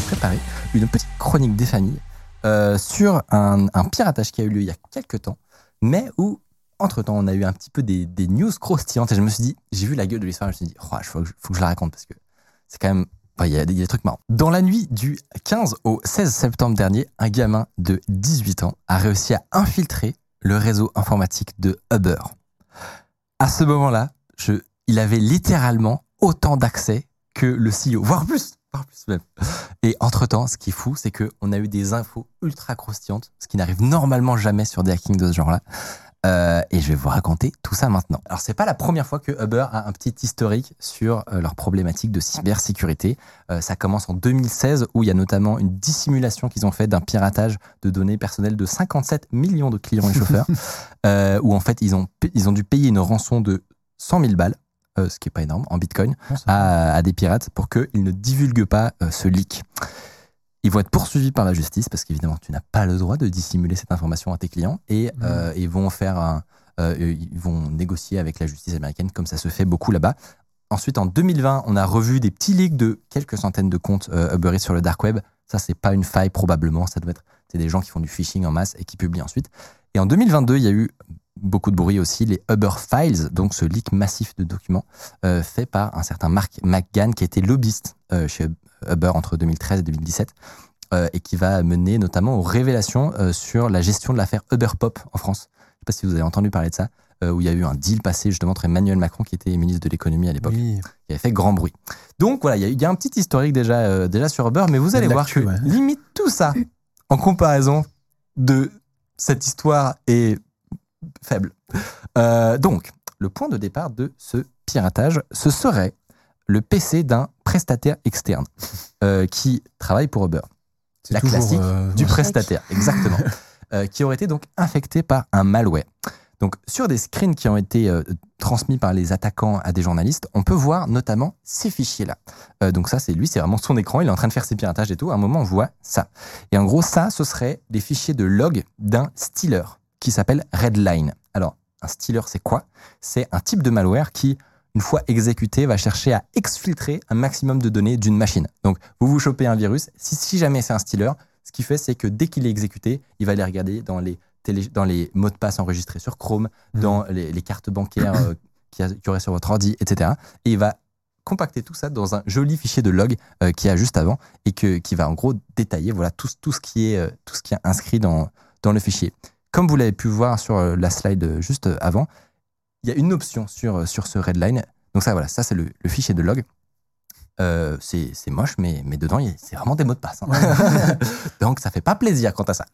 Préparé une petite chronique des familles euh, sur un, piratage qui a eu lieu il y a quelques temps, mais où, entre-temps, on a eu un petit peu des, des news croustillantes et je me suis dit, j'ai vu la gueule de l'histoire, je me suis dit, il faut, faut que je la raconte parce que c'est quand même... Il y, a des, il y a des trucs marrants. Dans la nuit du 15 au 16 septembre dernier, un gamin de 18 ans a réussi à infiltrer le réseau informatique de Uber. À ce moment-là, il avait littéralement autant d'accès que le CEO, voire plus, voire plus même. Et entre-temps, ce qui est fou, c'est qu'on a eu des infos ultra croustillantes, ce qui n'arrive normalement jamais sur des hackings de ce genre-là. Euh, et je vais vous raconter tout ça maintenant. Alors, c'est pas la première fois que Uber a un petit historique sur euh, leur problématique de cybersécurité. Euh, ça commence en 2016, où il y a notamment une dissimulation qu'ils ont fait d'un piratage de données personnelles de 57 millions de clients et chauffeurs, où en fait, ils ont, ils ont dû payer une rançon de 100 000 balles, euh, ce qui est pas énorme, en bitcoin, à, à des pirates pour qu'ils ne divulguent pas euh, ce leak. Ils vont être poursuivis par la justice parce qu'évidemment, tu n'as pas le droit de dissimuler cette information à tes clients et euh, ils vont faire un, ils vont négocier avec la justice américaine comme ça se fait beaucoup là-bas. Ensuite, en 2020, on a revu des petits leaks de quelques centaines de comptes Uber Eats sur le dark web. Ça, c'est pas une faille probablement. Ça doit être c'est des gens qui font du phishing en masse et qui publient ensuite. Et en 2022, il y a eu beaucoup de bruit aussi, les Uber Files, donc ce leak massif de documents euh, fait par un certain Mark McGann qui était lobbyiste euh, chez Uber entre 2013 et 2017 euh, et qui va mener notamment aux révélations sur la gestion de l'affaire Uber Pop en France. Je ne sais pas si vous avez entendu parler de ça, où il y a eu un deal passé justement entre Emmanuel Macron qui était ministre de l'économie à l'époque, Oui. qui avait fait grand bruit. Donc voilà, il y a- il y, a un petit historique déjà, déjà sur Uber, mais vous allez voir que ouais. limite tout ça, en comparaison de cette histoire, est faible. Euh, donc, le point de départ de ce piratage, ce serait le PC d'un prestataire externe euh, qui travaille pour Uber. C'est La classique euh, du prestataire, exactement, qui aurait été donc infecté par un malware. Donc, sur des screens qui ont été transmis par les attaquants à des journalistes, on peut voir notamment ces fichiers-là. Euh, donc ça, c'est lui, c'est vraiment son écran, il est en train de faire ses piratages et tout. À un moment, on voit ça. Et en gros, ça, ce serait des fichiers de log d'un stealer qui s'appelle Redline. Alors, un stealer, c'est quoi? C'est un type de malware qui, une fois exécuté, va chercher à exfiltrer un maximum de données d'une machine. Donc, vous vous chopez un virus, si, si jamais c'est un stealer, ce qu'il fait, c'est que dès qu'il est exécuté, il va aller regarder dans les, télé- dans les mots de passe enregistrés sur Chrome, Mhm. dans les, les cartes bancaires euh, qu'il y, aurait sur votre ordi, etc. Et il va compacter tout ça dans un joli fichier de log euh, qu'il y a juste avant et que, qui va en gros détailler voilà, tout, tout, ce qui est, euh, tout ce qui est inscrit dans, dans le fichier. Comme vous l'avez pu voir sur euh, la slide euh, juste euh, avant, il y a une option sur, sur ce Redline. Donc ça, voilà, ça c'est le, le fichier de log. Euh, c'est moche, mais, mais dedans, c'est vraiment des mots de passe. hein. Donc ça fait pas plaisir quant à ça.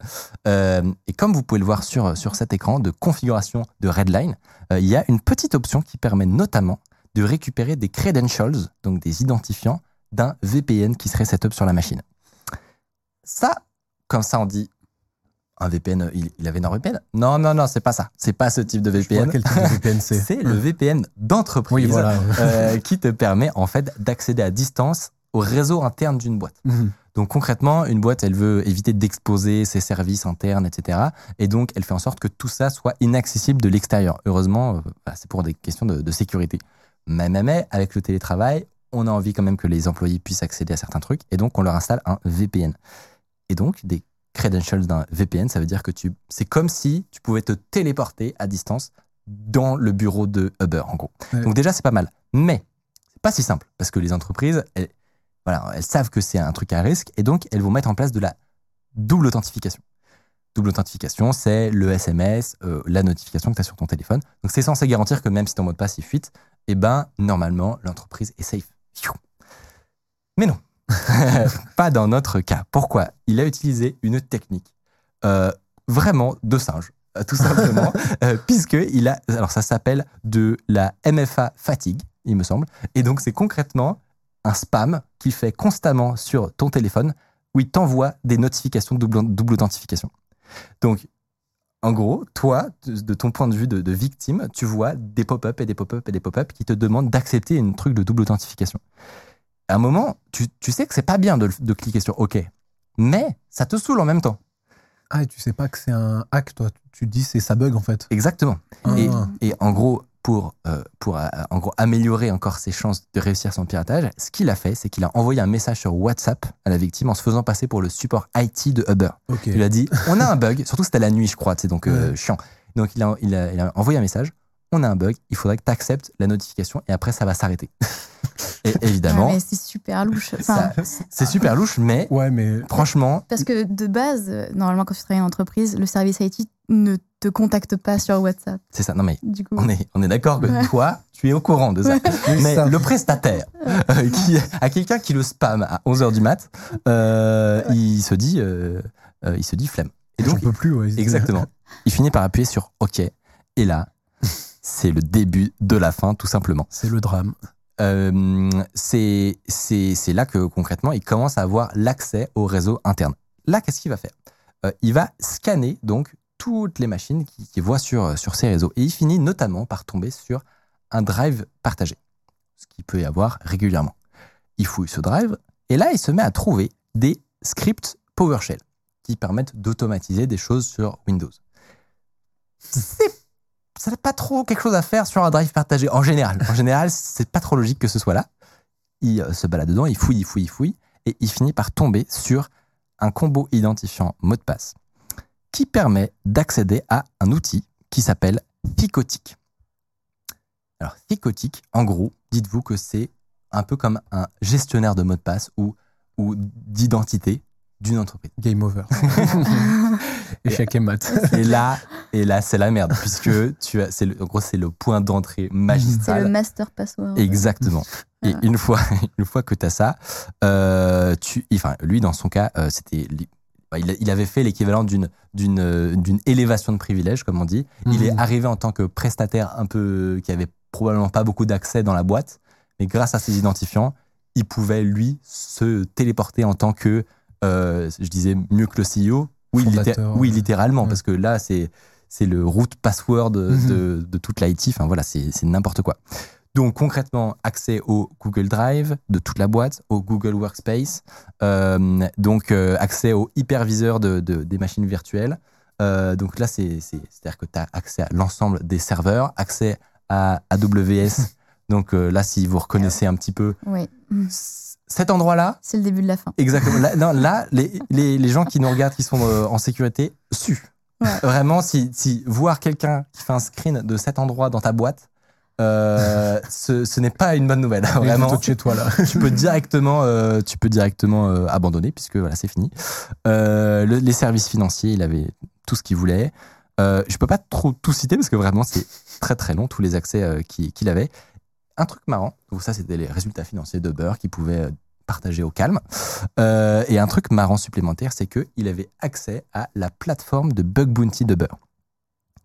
Euh, et comme vous pouvez le voir sur, sur cet écran de configuration de Redline, euh, il y a une petite option qui permet notamment de récupérer des credentials, donc des identifiants d'un VPN qui serait setup sur la machine. Ça, comme ça on dit, un VPN, il, il avait un VPN Non, non, non, c'est pas ça. C'est pas ce type de Je VPN. quel type de VPN c'est. C'est le VPN d'entreprise Oui, voilà. euh, qui te permet en fait d'accéder à distance au réseau interne d'une boîte. Mhm. Donc concrètement, une boîte, elle veut éviter d'exposer ses services internes, etc. Et donc, elle fait en sorte que tout ça soit inaccessible de l'extérieur. Heureusement, euh, bah, c'est pour des questions de, de sécurité. Mais, mais, mais, avec le télétravail, on a envie quand même que les employés puissent accéder à certains trucs. Et donc, on leur installe un VPN. Et donc, des credentials d'un VPN, ça veut dire que tu, c'est comme si tu pouvais te téléporter à distance dans le bureau de Uber, en gros. Ouais. Donc déjà, c'est pas mal. Mais c'est pas si simple parce que les entreprises, elles, voilà, elles savent que c'est un truc à risque et donc elles vont mettre en place de la double authentification. Double authentification, c'est le SMS, euh, la notification que tu as sur ton téléphone. Donc c'est censé garantir que même si ton mot de passe il fuite, eh ben normalement l'entreprise est safe. Mais non, pas dans notre cas. Pourquoi? Il a utilisé une technique euh, vraiment de singe, euh, tout simplement, euh, puisque il a, alors ça s'appelle de la MFA fatigue. il me semble. Et donc, c'est concrètement un spam qu'il fait constamment sur ton téléphone où il t'envoie des notifications de double, double authentification. Donc, en gros, toi, de, ton point de vue de, de victime, tu vois des pop-up et des pop-up et des pop-up qui te demandent d'accepter un truc de double authentification. À un moment, tu, tu sais que c'est pas bien de, de cliquer sur OK, mais ça te saoule en même temps. Ah, et tu sais pas que c'est un hack, toi. Tu dis c'est ça bug en fait. Exactement. Et, Ah. et en gros, pour, euh, pour euh, en gros, améliorer encore ses chances de réussir son piratage, ce qu'il a fait, c'est qu'il a envoyé un message sur WhatsApp à la victime en se faisant passer pour le support IT de Uber. Ok. Il a dit On a un bug, surtout c'était la nuit, je crois, c'est donc euh, Ouais. chiant. Donc il a, il, a, il a envoyé un message On a un bug, il faudrait que tu acceptes la notification et après ça va s'arrêter. et évidemment, mais c'est super louche. Enfin, c'est super louche, mais Ouais, mais franchement, parce que de base, normalement, quand tu travailles en entreprise, le service IT ne te contacte pas sur WhatsApp. c'est ça. Non mais Du coup, on est, on est d'accord que Ouais. toi, tu es au courant de ça. Oui, Mais ça. le prestataire, euh, qui, à quelqu'un qui le spam à 11h du mat, euh, il se dit, euh, euh, il se dit flemme. Et donc, peux plus. Ouais. exactement. Il finit par appuyer sur OK. Et là, c'est le début de la fin, tout simplement. C'est le drame. Euh, c'est là que concrètement, il commence à avoir l'accès au réseau interne. Là, qu'est-ce qu'il va faire? Euh, Il va scanner donc toutes les machines qu'il qui voit sur, sur ces réseaux. Et il finit notamment par tomber sur un drive partagé, ce qu'il peut y avoir régulièrement. Il fouille ce drive et là, il se met à trouver des scripts PowerShell qui permettent d'automatiser des choses sur Windows. C'est ça n'a pas trop quelque chose à faire sur un drive partagé en général. En général, c'est pas trop logique que ce soit là. Il euh, se balade dedans, il fouille, il fouille, il fouille, et il finit par tomber sur un combo identifiant mot de passe qui permet d'accéder à un outil qui s'appelle Thicotic. Alors, Thicotic, en gros, dites-vous que c'est un peu comme un gestionnaire de mot de passe ou, ou d'identité d'une entreprise. Game over. Échec et mat. Et là, et là c'est la merde, puisque tu as, c'est le, en gros, c'est le point d'entrée c'est le magistral. master password. Exactement. Et Ah. une fois, une fois que tu as ça, euh, tu, enfin, lui, dans son cas, euh, c'était, bah, il, il avait fait l'équivalent d'une, d'une, euh, d'une élévation de privilèges, comme on dit. Il est Mhm. arrivé en tant que prestataire un peu, qui avait probablement pas beaucoup d'accès dans la boîte, mais grâce à ses identifiants, il pouvait, lui, se téléporter en tant que, euh, je disais, mieux que le CEO. Oui, litté- Fondateur, oui ouais. littéralement, Ouais. parce que là, c'est, c'est le root password de, Mhm. de, de toute l'IT. Enfin, voilà, c'est, n'importe quoi. Donc concrètement, accès au Google Drive de toute la boîte, au Google Workspace, euh, donc euh, accès au hyperviseur de, de- des machines virtuelles. Euh, donc là, c'est, c'est, à dire que tu as accès à l'ensemble des serveurs, accès à AWS. donc euh, là, si vous reconnaissez un petit peu Oui, cet endroit-là, c'est le début de la fin. Exactement. Là, non, là les, les, les gens qui nous regardent, qui sont euh, en sécurité, suent. Ouais. Vraiment, si, si voir quelqu'un qui fait un screen de cet endroit dans ta boîte, euh, ce, ce n'est pas une bonne nouvelle. Vraiment, de chez toi là. tu peux directement, euh, tu peux directement euh, abandonner puisque voilà, c'est fini. Euh, le- les services financiers, il avait tout ce qu'il voulait. Euh, je peux pas trop tout citer parce que vraiment c'est très très long tous les accès euh, qu'il qu'il avait. Un truc marrant, donc ça c'était les résultats financiers de Beurre qu'il pouvait euh, partager au calme. Euh, et un truc marrant supplémentaire, c'est que il avait accès à la plateforme de bug bounty de Beurre,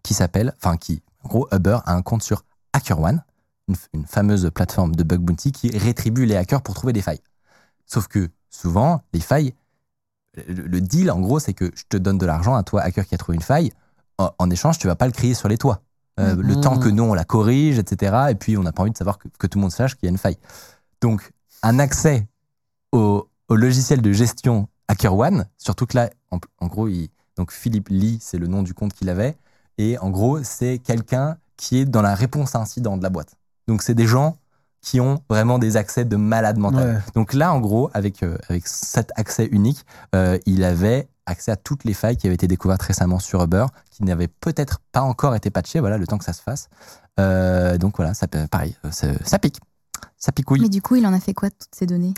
qui s'appelle, enfin qui, en gros, Uber a un compte sur HackerOne, une, fameuse plateforme de bug bounty qui rétribue les hackers pour trouver des failles. Sauf que souvent, les failles, le, le deal en gros, c'est que je te donne de l'argent à toi, hacker qui a trouvé une faille. En, en échange, tu vas pas le crier sur les toits. Euh, Le Mhm. temps que nous, on la corrige, etc. Et puis, on n'a pas envie de savoir que, que tout le monde sache qu'il y a une faille. Donc, un accès au, au logiciel de gestion HackerOne, surtout que là, en, en gros, il, donc Philippe Lee, c'est le nom du compte qu'il avait. Et en gros, c'est quelqu'un qui est dans la réponse à incident de la boîte. Donc, c'est des gens qui ont vraiment des accès de malade mental. Ouais. Donc là, en gros, avec, euh, avec cet accès unique, euh, il avait accès à toutes les failles qui avaient été découvertes récemment sur Uber, qui n'avaient peut-être pas encore été patchées, voilà, le temps que ça se fasse. Euh, donc voilà, ça, peut- pareil, euh, ça, ça pique. Ça picouille. Mais du coup, il en a fait quoi de toutes ces données?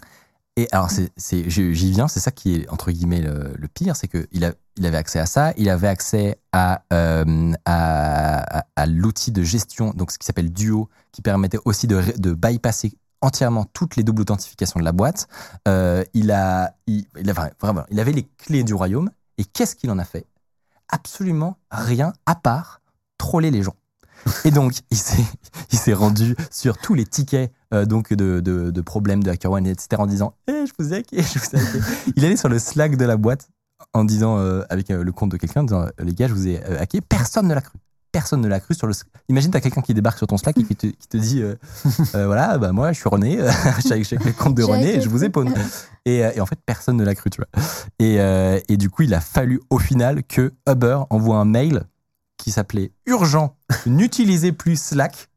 Et alors, c'est, j'y viens, c'est ça qui est, entre guillemets, le, le pire, c'est qu'il a, il avait accès à ça, il avait accès à, euh, à, à- à l'outil de gestion, donc ce qui s'appelle Duo, qui permettait aussi de bypasser entièrement toutes les doubles authentifications de la boîte. Euh, il, a, il, avait, les clés du royaume, et qu'est-ce qu'il en a fait? Absolument rien, à part troller les gens. Et donc, il s'est, rendu sur tous les tickets euh, donc de, de, de problèmes de HackerOne, etc. en disant Eh, je vous ai hacké, je vous ai il allait sur le Slack de la boîte en disant, euh, avec le compte de quelqu'un, en disant Les gars, je vous ai hacké. Personne ne l'a cru. Personne ne l'a cru sur le. Imagine, t'as quelqu'un qui débarque sur ton Slack et qui te, qui te dit euh, euh, Voilà, bah moi, je suis René, je suis avec le compte de J'ai René et je vous pawn. Et, euh, et en fait, personne ne l'a cru, tu vois. Et, euh, et du coup, il a fallu au final que Uber envoie un mail qui s'appelait Urgent, n'utilisez plus Slack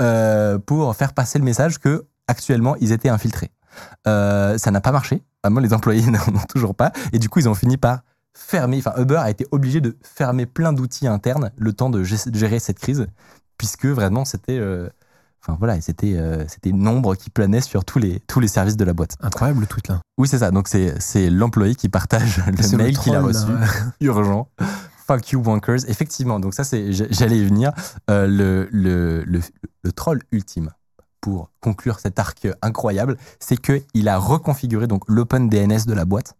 euh, pour faire passer le message que actuellement ils étaient infiltrés. Euh, ça n'a pas marché. Vraiment, les employés n'en ont toujours pas. Et du coup, ils ont fini par fermer. Enfin, Uber a été obligé de fermer plein d'outils internes le temps de gé- gérer cette crise, puisque vraiment c'était. euh, Enfin voilà, c'était euh, c'était une ombre qui planait sur tous les tous les services de la boîte. Incroyable le tweet là. Oui, c'est ça. Donc c'est c'est l'employé qui partage le mail qu'il a là, reçu ouais. urgent. Fuck you, wankers. Effectivement, donc ça, c'est, j'allais y venir. Euh, le, le, le, le troll ultime, pour conclure cet arc incroyable, c'est qu'il a reconfiguré donc l'open DNS de la boîte,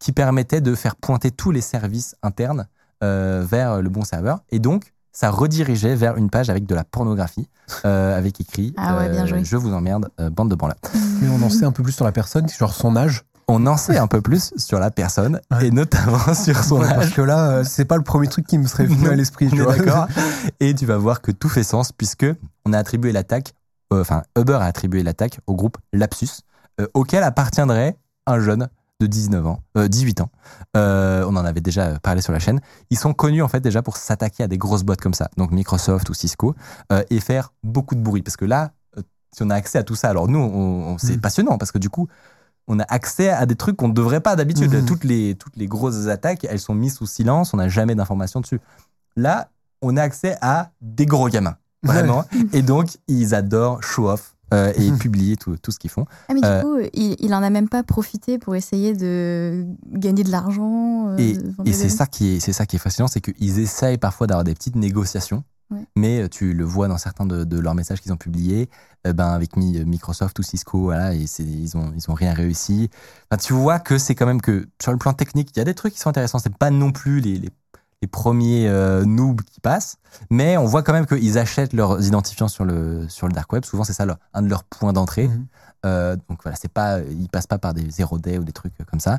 qui permettait de faire pointer tous les services internes euh, vers le bon serveur. Et donc, ça redirigeait vers une page avec de la pornographie, euh, avec écrit Ah ouais, bien joué. Je vous emmerde, euh, bande de branleurs. Mais on en sait un peu plus sur la personne, genre son âge. On en sait un peu plus sur la personne, Ouais. et notamment sur son Ouais, âge. Parce que là, euh, c'est pas le premier truc qui me serait venu à l'esprit. tu vois. d'accord. Et tu vas voir que tout fait sens puisque on a attribué l'attaque, euh, enfin Uber a attribué l'attaque au groupe Lapsus, euh, auquel appartiendrait un jeune de 19 ans, euh, 18 ans. Euh, on en avait déjà parlé sur la chaîne. Ils sont connus en fait déjà pour s'attaquer à des grosses boîtes comme ça, donc Microsoft ou Cisco, euh, et faire beaucoup de bruit. Parce que là, euh, si on a accès à tout ça, alors nous, on, on- c'est Mhm. passionnant parce que du coup, on a accès à des trucs qu'on ne devrait pas d'habitude. Mhm. Toutes, les, toutes les grosses attaques, elles sont mises sous silence, on n'a jamais d'informations dessus. Là, on a accès à des gros gamins, vraiment. et donc, ils adorent show off euh, et publier tout, tout ce qu'ils font. Ah, mais du Euh, coup, il, il en a même pas profité pour essayer de gagner de l'argent. euh, Et, c'est ça qui est, c'est ça qui est fascinant, c'est qu'ils essayent parfois d'avoir des petites négociations, Ouais. mais tu le vois dans certains de, de leurs messages qu'ils ont publiés, euh, ben avec Mi- Microsoft ou Cisco, voilà, et ils ont, ils ont rien réussi. Enfin, tu vois que c'est quand même que sur le plan technique, il y a des trucs qui sont intéressants. C'est pas non plus les, les, les premiers euh, noobs qui passent, mais on voit quand même qu'ils achètent leurs identifiants sur le, sur le dark web. Souvent, c'est ça leur- un de leurs points d'entrée. Mhm. Euh, donc voilà, c'est pas, ils passent pas par des zero day ou des trucs comme ça.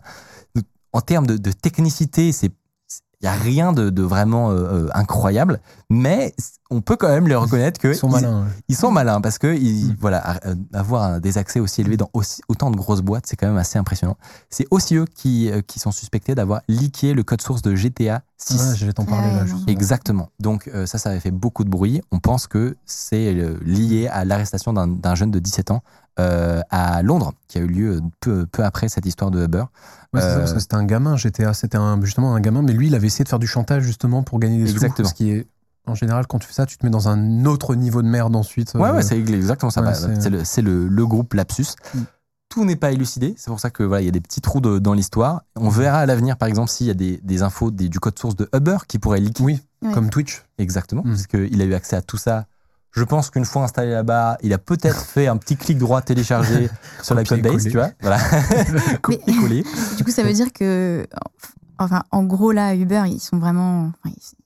En termes de, de technicité, c'est il a rien de, de vraiment euh, euh, incroyable, mais on peut quand même leur reconnaître que Ils sont malins. ouais. ils sont malins parce que ils, Mm. voilà, a- euh, avoir des accès aussi élevés dans aussi, autant de grosses boîtes, c'est quand même assez impressionnant. C'est aussi eux qui, qui sont suspectés d'avoir leaké le code source de GTA 6. Ouais, J'allais t'en parler Ah là. ouais, justement. non. Exactement. Donc euh, ça, ça avait fait beaucoup de bruit. On pense que c'est euh, lié à l'arrestation d'un d'un jeune de 17 ans euh, à Londres, qui a eu lieu peu, peu après cette histoire de Uber. Ouais, c'est ça, Euh, parce que c'était un gamin, GTA, c'était un, justement un gamin, mais lui, il avait essayé de faire du chantage justement pour gagner des Exactement. sous. Ce qui est, en général, quand tu fais ça, tu te mets dans un autre niveau de merde ensuite. Ouais, euh, ouais, c'est exactement ça. ouais, Bah, c'est- le, c'est le, le groupe Lapsus. Mm. Tout n'est pas élucidé. C'est pour ça que voilà, il y a des petits trous de- dans l'histoire. On verra à l'avenir, par exemple, s'il y a des, des infos des- du code source de Uber qui pourraient leaker. Oui, Ouais. comme Twitch. Exactement, Mm. parce qu'il a eu accès à tout ça. Je pense qu'une fois installé là-bas, il a peut-être fait un petit clic droit téléchargé sur la code base, Copier-coller. tu vois. Voilà. Copier-coller. Du coup, ça veut dire que, enfin, en gros, là, Uber, ils sont vraiment, enfin, ils,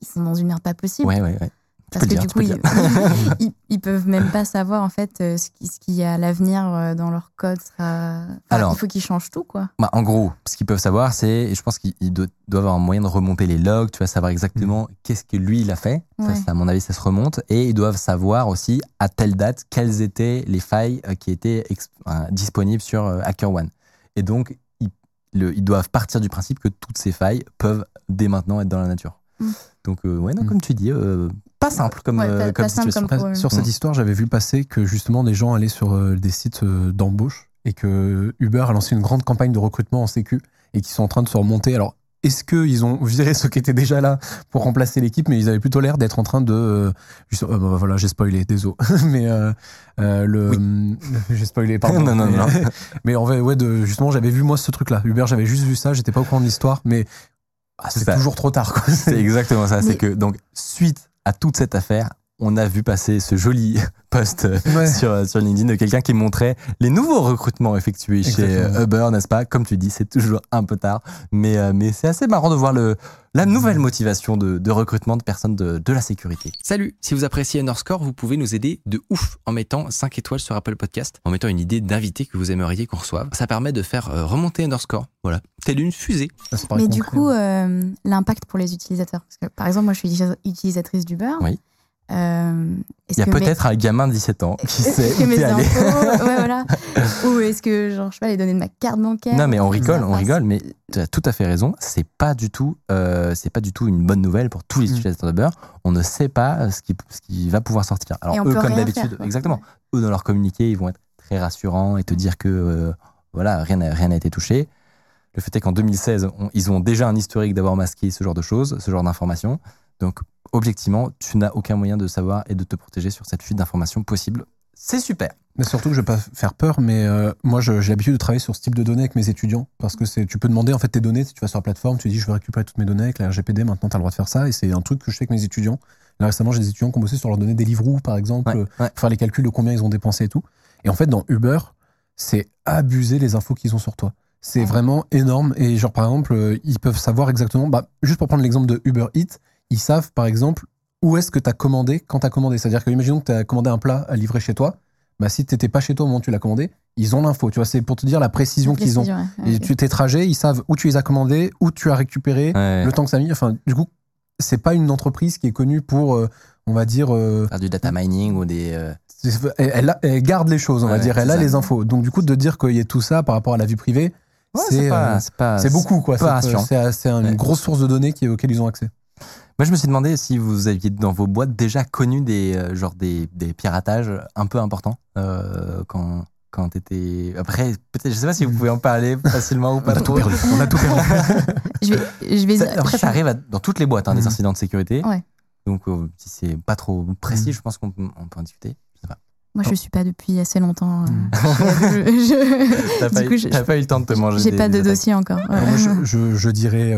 ils sont dans une merde pas possible. Ouais, ouais, ouais. Parce que du coup, ils, ils, ils peuvent même pas savoir en fait euh, ce qui, ce qui est à l'avenir euh, dans leur code sera. Enfin, Alors- il faut qu'ils changent tout, quoi. Bah, en gros, ce qu'ils peuvent savoir, c'est, et je pense qu'ils ils do- doivent avoir un moyen de remonter les logs, tu vas savoir exactement qu'est-ce que lui il a fait. Ça, à mon avis, ça se remonte. Et ils doivent savoir aussi à telle date quelles étaient les failles euh, qui étaient euh, disponibles sur HackerOne. Et donc, ils, le- ils doivent partir du principe que toutes ces failles peuvent dès maintenant être dans la nature. Mm. Donc, euh, ouais, non, Mm. comme tu dis, euh, pas simple comme, Ouais, euh, pas- comme pas simple situation. comme-. Sur cette Mm. histoire, j'avais vu passer que justement des gens allaient sur euh, des sites euh, d'embauche et que Uber a lancé une grande campagne de recrutement en sécu et qu'ils sont en train de se remonter. Alors, est-ce qu'ils ont viré ceux qui étaient déjà là pour remplacer l'équipe, mais ils avaient plutôt l'air d'être en train de... euh, juste- euh, bah, voilà, j'ai spoilé, désolé. mais euh, euh, le... J'ai spoilé, pardon. Non, non, mais, non. mais en fait, ouais, de, justement, j'avais vu moi ce truc-là. Uber, j'avais juste vu ça, j'étais pas au courant de l'histoire, mais ah, C'est toujours trop tard. Quoi. C'est exactement ça. C'est que, donc, suite à toute cette affaire, on a vu passer ce joli post euh, Ouais. sur, sur LinkedIn de quelqu'un qui montrait les nouveaux recrutements effectués chez Exactement. euh, Uber, n'est-ce pas? Comme tu dis, c'est toujours un peu tard, mais, euh, mais c'est assez marrant de voir le, la nouvelle motivation de, de recrutement de personnes de, de la sécurité. Salut, si vous appréciez Underscore, vous pouvez nous aider de ouf en mettant 5 étoiles sur Apple Podcast, en mettant une idée d'invité que vous aimeriez qu'on reçoive. Ça permet de faire euh, remonter Underscore, voilà, telle une fusée. Mais du concret, coup, euh, l'impact pour les utilisateurs. Parce que, par exemple, moi, je suis utilisa- utilisatrice d'Uber. Oui. Euh, Il y a mes- peut-être un gamin de 17 ans qui est-ce sait que où mes allé. ouais, voilà. Ou est-ce que, genre, je sais pas, les données de ma carte bancaire. Non, mais on rigole, on rigole, mais tu as tout à fait raison. C'est pas du tout, euh, c'est pas du tout une bonne nouvelle pour tous les Mm. utilisateurs de beurre. On ne sait pas ce qui, ce qui va pouvoir sortir. Alors eux, comme d'habitude, exactement. Eux, dans leur communiqué, ils vont être très rassurants et te dire que euh, voilà, rien n'a rien n'a été touché. Le fait est qu'en 2016, on- ils ont déjà un historique d'avoir masqué ce genre de choses, ce genre d'informations. Donc, objectivement, tu n'as aucun moyen de savoir et de te protéger sur cette fuite d'informations possible. C'est super. Mais surtout que je vais pas faire peur, mais euh, moi je- j'ai l'habitude de travailler sur ce type de données avec mes étudiants parce que c'est tu peux demander en fait tes données si tu vas sur la plateforme, tu dis je veux récupérer toutes mes données avec la RGPD, maintenant tu as le droit de faire ça et c'est un truc que je fais avec mes étudiants. Là récemment, j'ai des étudiants qui ont bossé sur leur données des livres par exemple, Ouais, euh, ouais. faire les calculs de combien ils ont dépensé et tout. Et en fait, dans Uber, c'est abuser les infos qu'ils ont sur toi. C'est Ouais. vraiment énorme. Et genre, par exemple, euh, ils peuvent savoir exactement, bah, juste pour prendre l'exemple de Uber Eats, ils savent, par exemple, où est-ce que tu as commandé quand tu as commandé. C'est-à-dire que, imaginons que tu as commandé un plat à livrer chez toi. Bah, si tu n'étais pas chez toi au moment où tu l'as commandé, ils ont l'info. Tu vois, c'est pour te dire la précision qu'ils ont. Ouais. Et tu, tes trajets, ils savent où tu les as commandés, où tu as récupéré, Ouais. le temps que ça a mis. Enfin, du coup, c'est pas une entreprise qui est connue pour, euh, on va dire, euh, Faire du data mining ou des. euh, Elle, elle a- elle garde les choses, on va dire. Elle a ça. les infos. Donc, du coup, de dire qu'il y ait tout ça par rapport à la vie privée, ouais, c'est euh, beaucoup, quoi. C'est- une Ouais. grosse source de données qui, auxquelles ils ont accès. Moi, je me suis demandé si vous aviez dans vos boîtes déjà connu des, euh, genre des, des piratages un peu importants euh, quand, quand t'étais. Après, peut-être, je sais pas si vous pouvez en parler facilement ou On pas a tout trop. perdu. On a tout perdu. Je vais, je vais Ça- après, ça arrive à- dans toutes les boîtes, hein, des Mhm. incidents de sécurité. Ouais. Donc, euh, si c'est pas trop précis, Mhm. je pense qu'on peut, on peut en discuter. Je sais pas. Moi, je suis pas depuis assez longtemps. euh, Mm. je- T'as du pas, coup, eu- pas le temps de te manger. J'ai pas de attaques. dossier encore. ouais. Alors, moi, je, je- je dirais.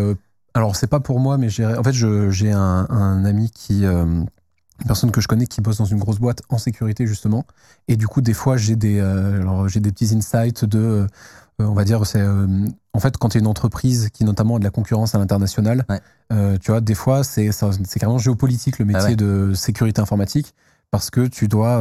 Alors, c'est pas pour moi, mais j'ai- en fait, j'ai un, un ami qui. euh, une personne que je connais qui bosse dans une grosse boîte en sécurité, justement. Et du coup, des fois, j'ai des, euh, alors, j'ai des petits insights de. euh, on va dire, c'est. en fait, quand tu es une entreprise qui, notamment, a de la concurrence à l'international, Ouais. tu vois, des fois, c'est c'est carrément géopolitique le métier Ah ouais. de sécurité informatique. Parce que tu dois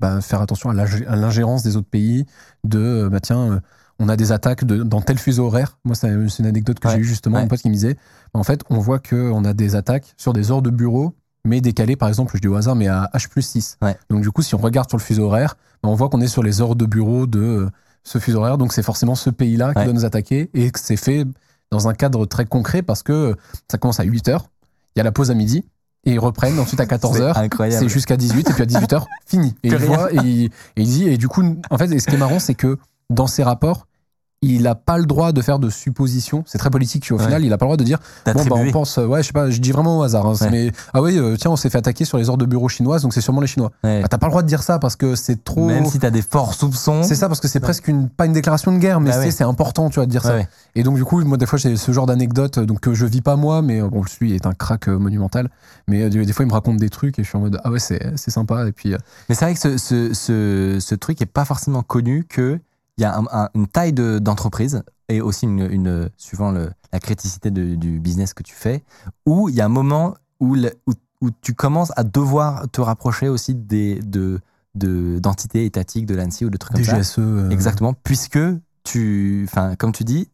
bah, faire attention à l'ingé- à l'ingérence des autres pays, de bah tiens, on a des attaques de, dans tel fuseau horaire. Moi, c'est une anecdote que Ouais, j'ai eue justement, ouais. un pote qui me disait, en fait, on voit qu'on a des attaques sur des heures de bureau, mais décalées, par exemple, je dis au hasard, mais à H plus 6. Ouais. Donc du coup, si on regarde sur le fuseau horaire, bah, on voit qu'on est sur les heures de bureau de ce fuseau horaire, donc c'est forcément ce pays-là qui doit nous attaquer, et que c'est fait dans un cadre très concret, parce que ça commence à 8 heures, il y a la pause à midi, et ils reprennent ensuite à 14 C'est heures. incroyable. C'est jusqu'à 18 et puis à 18h, fini. Et il voit et il, et il dit, et du coup, en fait, et ce qui est marrant, c'est que dans ses rapports, il n'a pas le droit de faire de suppositions. C'est très politique, au Ouais. final, il n'a pas le droit de dire, bon, bah, on pense, euh, ouais, je sais pas, je dis vraiment au hasard, hein, Ouais. mais, ah oui, euh, tiens, on s'est fait attaquer sur les heures de bureau chinoises, donc c'est sûrement les Chinois. Ouais. Bah, t'as pas le droit de dire ça parce que c'est trop. Même si t'as des forts soupçons. C'est ça, parce que c'est presque une, pas une déclaration de guerre, mais Bah c'est important, tu vois, de dire ça. Et donc, du coup, moi, des fois, j'ai ce genre d'anecdote, euh, donc que je vis pas moi, mais bon, lui est un crack euh, monumental. Mais euh, des fois, il me raconte des trucs et je suis en mode, ah ouais, c'est sympa. Et puis, Mais c'est vrai que ce, ce, ce, ce truc est pas forcément connu que il y a un- un- une taille de- d'entreprise et aussi une, une suivant le, la criticité de- du business que tu fais, où il y a un moment où, le- où, où tu commences à devoir te rapprocher aussi des de de- d'entités étatiques de l'ANSI ou de trucs comme ça. DGSE. euh, Exactement, puisque tu, enfin, comme tu dis,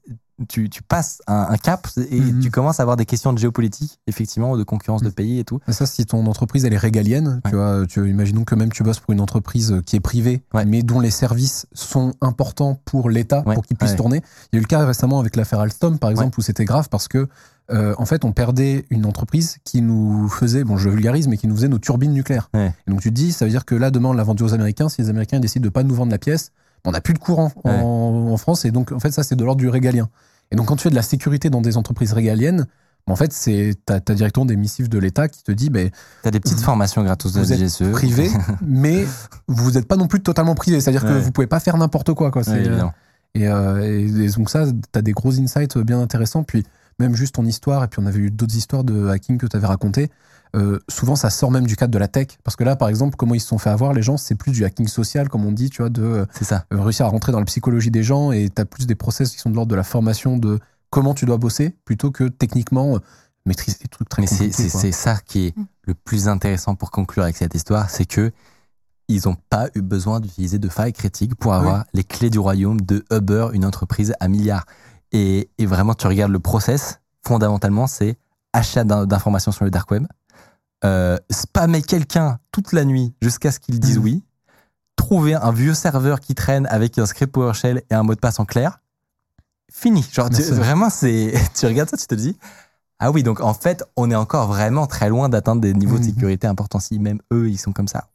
tu, tu passes un, un cap et Mhm. tu commences à avoir des questions de géopolitique, effectivement, ou de concurrence de Mhm. pays et tout. Et Ça, si ton entreprise elle est régalienne, Ouais. tu vois, tu, imaginons que même tu bosses pour une entreprise qui est privée, Ouais. mais dont les services sont importants pour l'État, Ouais. pour qu'il puisse tourner. Il y a eu le cas récemment avec l'affaire Alstom, par exemple, où c'était grave parce que, euh, en fait, on perdait une entreprise qui nous faisait, bon, je vulgarise, mais qui nous faisait nos turbines nucléaires. Et donc tu te dis, ça veut dire que là, demain, on l'a vendu aux Américains. Si les Américains décident de pas nous vendre la pièce, on n'a plus de courant en, Ouais. en France. Et donc, en fait, ça, c'est de l'ordre du régalien. Et donc, quand tu fais de la sécurité dans des entreprises régaliennes, en fait, c'est t'as as directement des missifs de l'État qui te dit, ben, Tu as des petites Vous- formations gratos de vous êtes DGSE. privé, mais vous n'êtes pas non plus totalement privé. C'est-à-dire que vous pouvez pas faire n'importe quoi. quoi. Et, euh, et- et donc ça, tu as des gros insights bien intéressants. Puis même juste ton histoire, et puis on avait eu d'autres histoires de hacking que tu avais racontées, euh, souvent ça sort même du cadre de la tech. Parce que là, par exemple, comment ils se sont fait avoir, les gens, c'est plus du hacking social, comme on dit, tu vois, de euh, C'est ça. réussir à rentrer dans la psychologie des gens, et tu as plus des process qui sont de l'ordre de la formation de comment tu dois bosser, plutôt que techniquement euh, maîtriser des trucs très Mais c'est ça qui est Mm. le plus intéressant pour conclure avec cette histoire, c'est que ils n'ont pas eu besoin d'utiliser de failles critiques pour avoir les clés du royaume de Uber, une entreprise à milliards. Et, et vraiment, tu regardes le process, fondamentalement, c'est achat d'in- d'informations sur le dark web, euh, spammer quelqu'un toute la nuit jusqu'à ce qu'il dise Mm. oui, trouver un vieux serveur qui traîne avec un script PowerShell et un mot de passe en clair, fini. Genre, tu- vraiment, c'est, tu regardes ça, tu te dis, ah oui, donc en fait, on est encore vraiment très loin d'atteindre des niveaux de Mhm. sécurité importants. Si même eux, ils sont comme ça.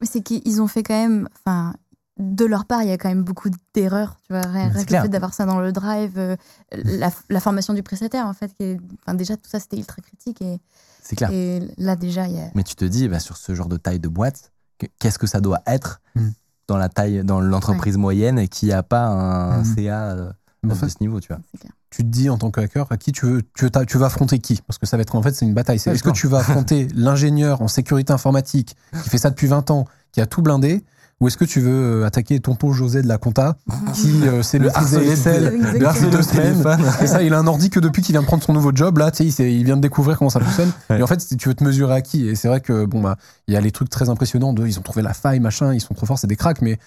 Mais c'est qu'ils ont fait quand même. Enfin, de leur part, il y a quand même beaucoup d'erreurs. Tu vois, rien que le fait d'avoir ça dans le drive, euh, la, la formation du prestataire, en fait. Qui est, enfin, déjà, tout ça, c'était ultra critique. Et, C'est clair. et là, déjà, il y a. Mais tu te dis, bah, sur ce genre de taille de boîte, que- qu'est-ce que ça doit être Mhm. dans la taille, dans l'entreprise moyenne qui a pas un Mhm. CA euh, de fait, ce niveau, tu vois. C'est clair. tu te dis en tant que hacker, à qui tu veux, tu, veux- tu vas affronter qui? Parce que ça va être en fait, c'est une bataille. C'est Ouais, Est-ce que tu vas affronter l'ingénieur en sécurité informatique qui fait ça depuis 20 ans, qui a tout blindé ou est-ce que tu veux euh, attaquer tonton José de la compta qui euh, Excel Exactement. depuis harceler deux semaines. Et ça, il a un ordi que depuis qu'il vient de prendre son nouveau job, là, tu sais, il, s'est- il vient de découvrir comment ça fonctionne. Ouais. Et en fait, tu veux te mesurer à qui? Et c'est vrai que, bon, bah, il y a les trucs très impressionnants de, ils ont trouvé la faille, machin, ils sont trop forts, c'est des cracks, mais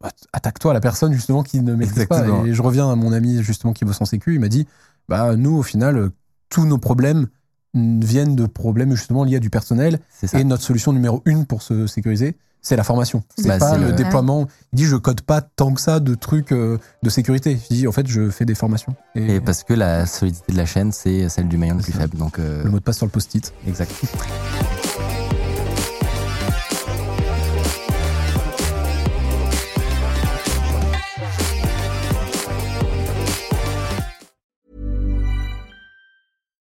bah, attaque-toi à la personne, justement, qui ne maîtrise Exactement. pas. Et je reviens à mon ami, justement, qui bosse en sécu, il m'a dit, bah, nous, au final, euh, tous nos problèmes viennent de problèmes, justement, liés à du personnel. Et notre solution numéro une pour se sécuriser, c'est la formation. C'est Bah, pas le le- déploiement. Il dit, je code pas tant que ça de trucs euh, de sécurité. Je dis, en fait, je fais des formations. Et, Et parce que la solidité de la chaîne, c'est celle du maillon le plus ça. faible. Donc, euh, le mot de passe sur le post-it. exact.